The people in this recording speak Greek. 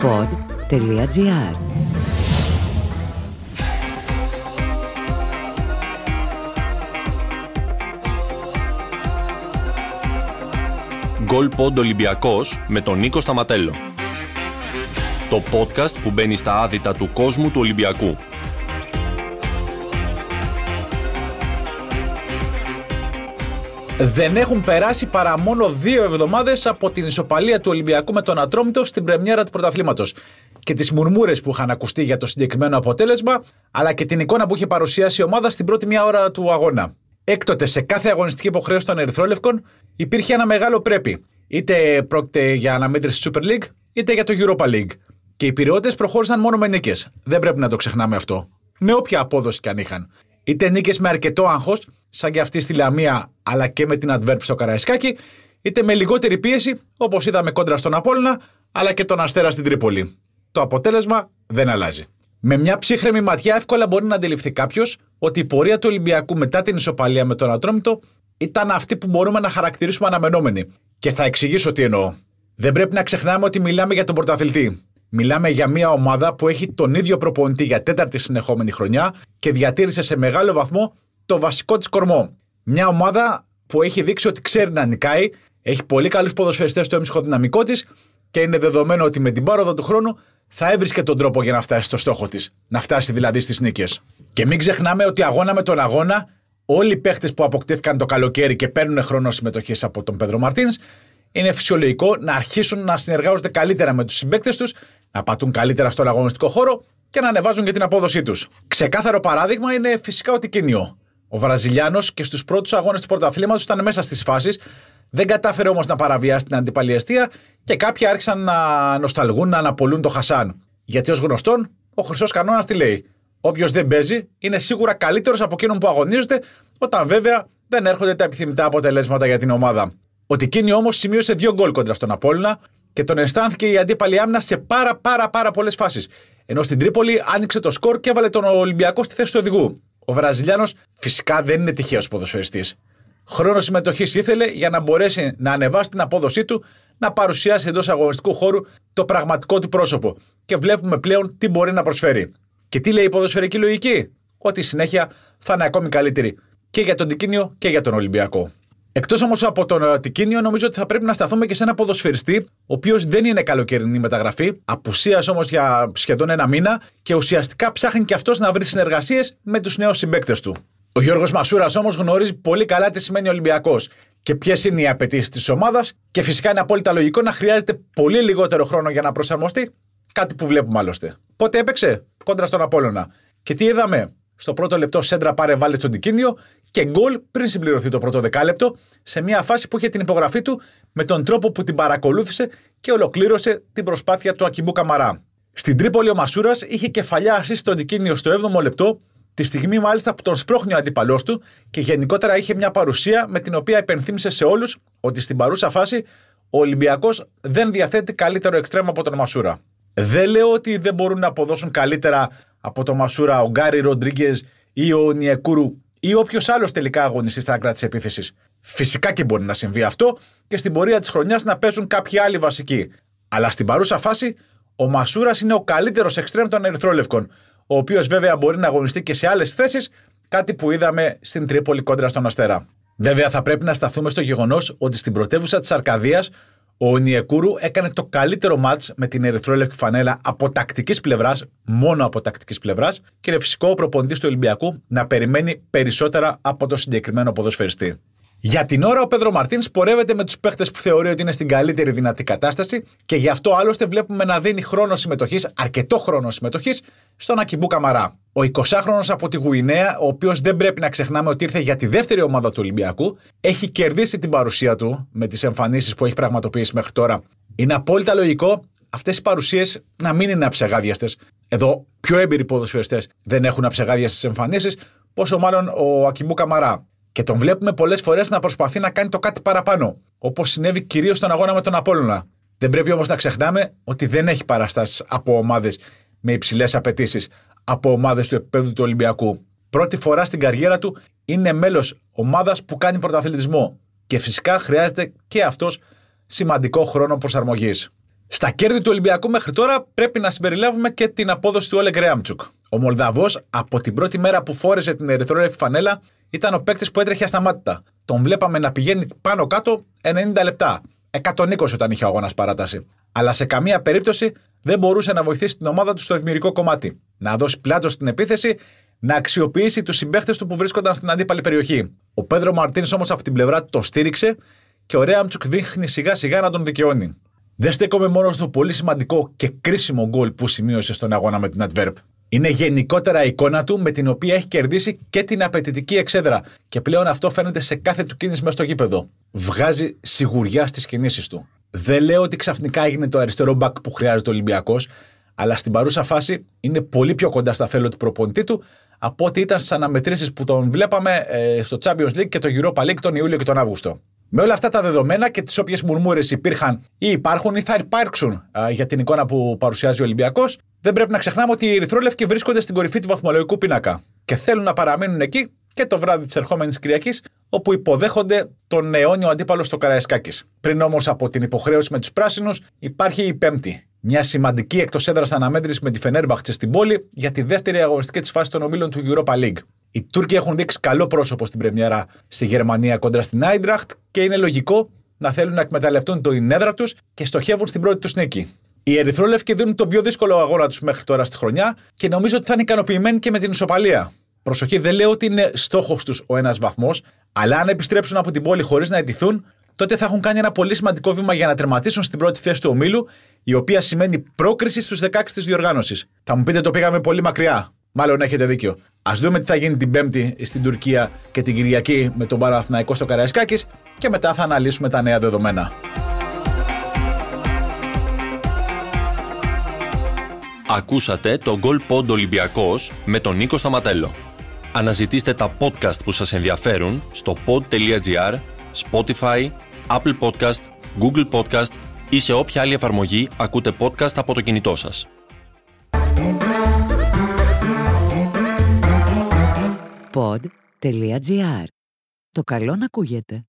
pod.gr Γκολ Πόντ Ολυμπιακός με τον Νίκο Σταματέλο. Το podcast που μπαίνει στα άδυτα του κόσμου του Ολυμπιακού. Δεν έχουν περάσει παρά μόνο δύο εβδομάδες από την ισοπαλία του Ολυμπιακού με τον Ατρόμητο στην πρεμιέρα του πρωταθλήματος. Και τις μουρμούρες που είχαν ακουστεί για το συγκεκριμένο αποτέλεσμα, αλλά και την εικόνα που είχε παρουσιάσει η ομάδα στην πρώτη μία ώρα του αγώνα. Έκτοτε, σε κάθε αγωνιστική υποχρέωση των Ερυθρόλευκων υπήρχε ένα μεγάλο πρέπει. Είτε πρόκειται για αναμέτρηση Super League, είτε για το Europa League. Και οι πυριώτε προχώρησαν μόνο με νίκες. Δεν πρέπει να το ξεχνάμε αυτό. Με όποια απόδοση κι αν είχαν. Είτε νίκες με αρκετό άγχος, σαν και αυτή στη Λαμία, αλλά και με την Adverb στο Καραϊσκάκι, είτε με λιγότερη πίεση, όπως είδαμε κόντρα στον Απόλυνα, αλλά και τον Αστέρα στην Τρίπολη. Το αποτέλεσμα δεν αλλάζει. Με μια ψύχρεμη ματιά, εύκολα μπορεί να αντιληφθεί κάποιος ότι η πορεία του Ολυμπιακού μετά την ισοπαλία με τον Ατρόμητο ήταν αυτή που μπορούμε να χαρακτηρίσουμε αναμενόμενη. Και θα εξηγήσω τι εννοώ. Δεν πρέπει να ξεχνάμε ότι μιλάμε για τον πρωταθλητή. Μιλάμε για μια ομάδα που έχει τον ίδιο προπονητή για τέταρτη συνεχόμενη χρονιά και διατήρησε σε μεγάλο βαθμό το βασικό της κορμό. Μια ομάδα που έχει δείξει ότι ξέρει να νικάει, έχει πολύ καλούς ποδοσφαιριστές στο έμψυχο δυναμικό της και είναι δεδομένο ότι με την πάροδο του χρόνου θα έβρισκε τον τρόπο για να φτάσει στο στόχο της. Να φτάσει δηλαδή στις νίκες. Και μην ξεχνάμε ότι αγώνα με τον αγώνα, όλοι οι παίχτες που αποκτήθηκαν το καλοκαίρι και παίρνουν χρόνο συμμετοχής από τον Πέδρο Μαρτίνς, είναι φυσιολογικό να αρχίσουν να συνεργάζονται καλύτερα με τους συμπαίκτες τους, να πατούν καλύτερα στον αγωνιστικό χώρο και να ανεβάζουν και την απόδοσή τους. Ξεκάθαρο παράδειγμα είναι φυσικά ο Τικίνιο. Ο Βραζιλιάνος και στους πρώτους αγώνες του πρωταθλήματος ήταν μέσα στις φάσεις, δεν κατάφερε όμως να παραβιάσει την αντιπαλιαστία και κάποιοι άρχισαν να νοσταλγούν, να αναπολούν το Χασάν. Γιατί ως γνωστόν, ο χρυσός κανόνα τι λέει; Όποιος δεν παίζει είναι σίγουρα καλύτερος από εκείνον που αγωνίζεται, όταν βέβαια δεν έρχονται τα επιθυμητά αποτελέσματα για την ομάδα. Ο Τικίνη όμως σημείωσε δύο γκολ κοντρα στον Απόλυνα και τον αισθάνθηκε η αντίπαλη άμυνα σε πάρα πάρα πάρα πολλές φάσεις. Ενώ στην Τρίπολη άνοιξε το σκορ και έβαλε τον Ολυμπιακό στη θέση του οδηγού. Ο Βραζιλιάνος φυσικά δεν είναι τυχαίος ποδοσφαιριστής. Χρόνος συμμετοχής ήθελε για να μπορέσει να ανεβάσει την απόδοσή του, να παρουσιάσει εντός αγωνιστικού χώρου το πραγματικό του πρόσωπο. Και βλέπουμε πλέον τι μπορεί να προσφέρει. Και τι λέει η ποδοσφαιρική λογική, Ότι η συνέχεια θα είναι ακόμη καλύτερη και για τον Τικίνιο και για τον Ολυμπιακό. Εκτός όμως από τον ε, Τικίνιο, νομίζω ότι θα πρέπει να σταθούμε και σε ένα ποδοσφαιριστή, ο οποίος δεν είναι καλοκαιρινή μεταγραφή, απουσίας όμως για σχεδόν ένα μήνα και ουσιαστικά ψάχνει και αυτός να βρει συνεργασίες με τους νέους συμπαίκτες του. Ο Γιώργος Μασούρας όμως γνωρίζει πολύ καλά τι σημαίνει Ολυμπιακός και ποιες είναι οι απαιτήσεις της ομάδας και φυσικά είναι απόλυτα λογικό να χρειάζεται πολύ λιγότερο χρόνο για να προσαρμοστεί, κάτι που βλέπουμε άλλωστε. Πότε έπαιξε; Κόντρα στον Απόλωνα. Και τι είδαμε, στο πρώτο λεπτό σέντρα πάρε βάλε στον Τικίνιο και γκολ πριν συμπληρωθεί το πρώτο δεκάλεπτο σε μια φάση που είχε την υπογραφή του με τον τρόπο που την παρακολούθησε και ολοκλήρωσε την προσπάθεια του Ακιμπού Καμαρά. Στην Τρίπολη ο Μασούρας είχε κεφαλιά ασύ στον Τικίνιο στο 7ο λεπτό, τη στιγμή μάλιστα που τον σπρώχνει ο αντίπαλός του και γενικότερα είχε μια παρουσία με την οποία υπενθύμησε σε όλους ότι στην παρούσα φάση ο Ολυμπιακός δεν διαθέτει καλύτερο εξτρέμμα από τον Μασούρα. Δεν λέω ότι δεν μπορούν να αποδώσουν καλύτερα από τον Μασούρα ο Γκάρι Ροντρίγκες ή ο Νιεκούρου ή όποιος άλλος τελικά αγωνιστεί στα άκρα της επίθεσης. Φυσικά και μπορεί να συμβεί αυτό και στην πορεία της χρονιάς να παίζουν κάποιοι άλλοι βασικοί. Αλλά στην παρούσα φάση, ο Μασούρας είναι ο καλύτερος εξτρέμ των Ερυθρόλευκων, ο οποίος βέβαια μπορεί να αγωνιστεί και σε άλλες θέσεις, κάτι που είδαμε στην Τρίπολη κόντρα στον Αστέρα. Βέβαια, θα πρέπει να σταθούμε στο γεγονός ότι στην πρωτεύουσα της Αρκαδίας ο Νιεκούρου έκανε το καλύτερο μάτς με την ερυθρόλευκη φανέλα από τακτικής πλευράς, μόνο από τακτικής πλευράς, και είναι φυσικό ο προπονητής του Ολυμπιακού να περιμένει περισσότερα από το συγκεκριμένο ποδοσφαιριστή. Για την ώρα, ο Πέδρο Μαρτίνς πορεύεται με τους παίχτες που θεωρεί ότι είναι στην καλύτερη δυνατή κατάσταση και γι' αυτό άλλωστε βλέπουμε να δίνει χρόνο συμμετοχής, αρκετό χρόνο συμμετοχής, στον Ακιμπού Καμαρά. Ο 20χρονο από τη Γουινέα, ο οποίος δεν πρέπει να ξεχνάμε ότι ήρθε για τη δεύτερη ομάδα του Ολυμπιακού, έχει κερδίσει την παρουσία του με τις εμφανίσεις που έχει πραγματοποιήσει μέχρι τώρα. Είναι απόλυτα λογικό αυτές οι παρουσίες να μην είναι αψεγάδιαστες. Εδώ, πιο έμπειροι ποδοσφαιριστές δεν έχουν αψεγάδιαστες εμφανίσεις, πόσο μάλλον ο Ακιμπού Καμαρά. Και τον βλέπουμε πολλές φορές να προσπαθεί να κάνει το κάτι παραπάνω, όπως συνέβη κυρίως στον αγώνα με τον Απόλωνα. Δεν πρέπει όμως να ξεχνάμε ότι δεν έχει παραστάσεις από ομάδες με υψηλές απαιτήσεις, από ομάδες του επίπεδου του Ολυμπιακού. Πρώτη φορά στην καριέρα του είναι μέλος ομάδας που κάνει πρωταθλητισμό. Και φυσικά χρειάζεται και αυτός σημαντικό χρόνο προσαρμογής. Στα κέρδη του Ολυμπιακού μέχρι τώρα πρέπει να συμπεριλάβουμε και την απόδοση του Όλεγκ Ρέαμτσουκ. Ο Μολδαβός από την πρώτη μέρα που φόρεσε την ερυθρόλευκη φανέλα ήταν ο παίκτης που έτρεχε ασταμάτητα. Τον βλέπαμε να πηγαίνει πάνω κάτω 90 λεπτά. 120 όταν είχε ο αγώνας παράταση. Αλλά σε καμία περίπτωση δεν μπορούσε να βοηθήσει την ομάδα του στο ευημερικό κομμάτι. Να δώσει πλάτο στην επίθεση, να αξιοποιήσει τους συμπαίχτες του που βρίσκονταν στην αντίπαλη περιοχή. Ο Πέδρο Μαρτίνς όμως από την πλευρά του το στήριξε και ο Ρέαμτσουκ δείχνει σιγά σιγά να τον δικαιώνει. Δεν στέκομαι μόνο στο πολύ σημαντικό και κρίσιμο γκολ που σημείωσε στον αγώνα με την Adverb. Είναι γενικότερα η εικόνα του με την οποία έχει κερδίσει και την απαιτητική εξέδρα. Και πλέον αυτό φαίνεται σε κάθε του κίνηση μέσα στο γήπεδο. Βγάζει σιγουριά στις κινήσεις του. Δεν λέω ότι ξαφνικά έγινε το αριστερό μπακ που χρειάζεται ο Ολυμπιακός, αλλά στην παρούσα φάση είναι πολύ πιο κοντά στα θέλω του προπονητή του από ό,τι ήταν στις αναμετρήσεις που τον βλέπαμε ε, στο Champions League και το Europa League τον Ιούλιο και τον Αύγουστο. Με όλα αυτά τα δεδομένα και τις όποιες μουρμούρες υπήρχαν ή υπάρχουν ή θα υπάρξουν α, για την εικόνα που παρουσιάζει ο Ολυμπιακός, δεν πρέπει να ξεχνάμε ότι οι Ερυθρόλευκοι βρίσκονται στην κορυφή του βαθμολογικού πίνακα και θέλουν να παραμείνουν εκεί και το βράδυ της ερχόμενης Κυριακής, όπου υποδέχονται τον αιώνιο αντίπαλο στο Καραϊσκάκης. Πριν όμως από την υποχρέωση με τους πράσινους, υπάρχει η Πέμπτη. Μια σημαντική εκτός έδρας αναμέτρηση με τη Φενέρμπαχτσε στην πόλη για τη δεύτερη αγωνιστική της φάσης των ομίλων του Europa League. Οι Τούρκοι έχουν δείξει καλό πρόσωπο στην Πρεμιέρα στη Γερμανία κόντρα στην Άιντραχτ και είναι λογικό να θέλουν να εκμεταλλευτούν το έδρα τους και στοχεύουν στην πρώτη τους νίκη. Οι Ερυθρόλευκοι δίνουν τον πιο δύσκολο αγώνα τους μέχρι τώρα στη χρονιά και νομίζω ότι θα είναι ικανοποιημένοι και με την ισοπαλία. Προσοχή, δεν λέω ότι είναι στόχος τους ο ένας βαθμός, αλλά αν επιστρέψουν από την πόλη χωρίς να ετηθούν, τότε θα έχουν κάνει ένα πολύ σημαντικό βήμα για να τερματίσουν στην πρώτη θέση του ομίλου, η οποία σημαίνει πρόκριση στους 16 της διοργάνωσης. Θα μου πείτε το πήγαμε πολύ μακριά. Μάλλον έχετε δίκιο. Α δούμε τι θα γίνει την Πέμπτη στην Τουρκία και την Κυριακή με τον Παραθυναϊκό στο Καραϊσκάκης και μετά θα αναλύσουμε τα νέα δεδομένα. Ακούσατε το Goal Pod Ολυμπιακός με τον Νίκο Σταματέλο. Αναζητήστε τα podcast που σας ενδιαφέρουν στο pod.gr, Spotify, Apple Podcast, Google Podcast ή σε όποια άλλη εφαρμογή ακούτε podcast από το κινητό σας. Pod.gr. Το καλό να ακούγεται.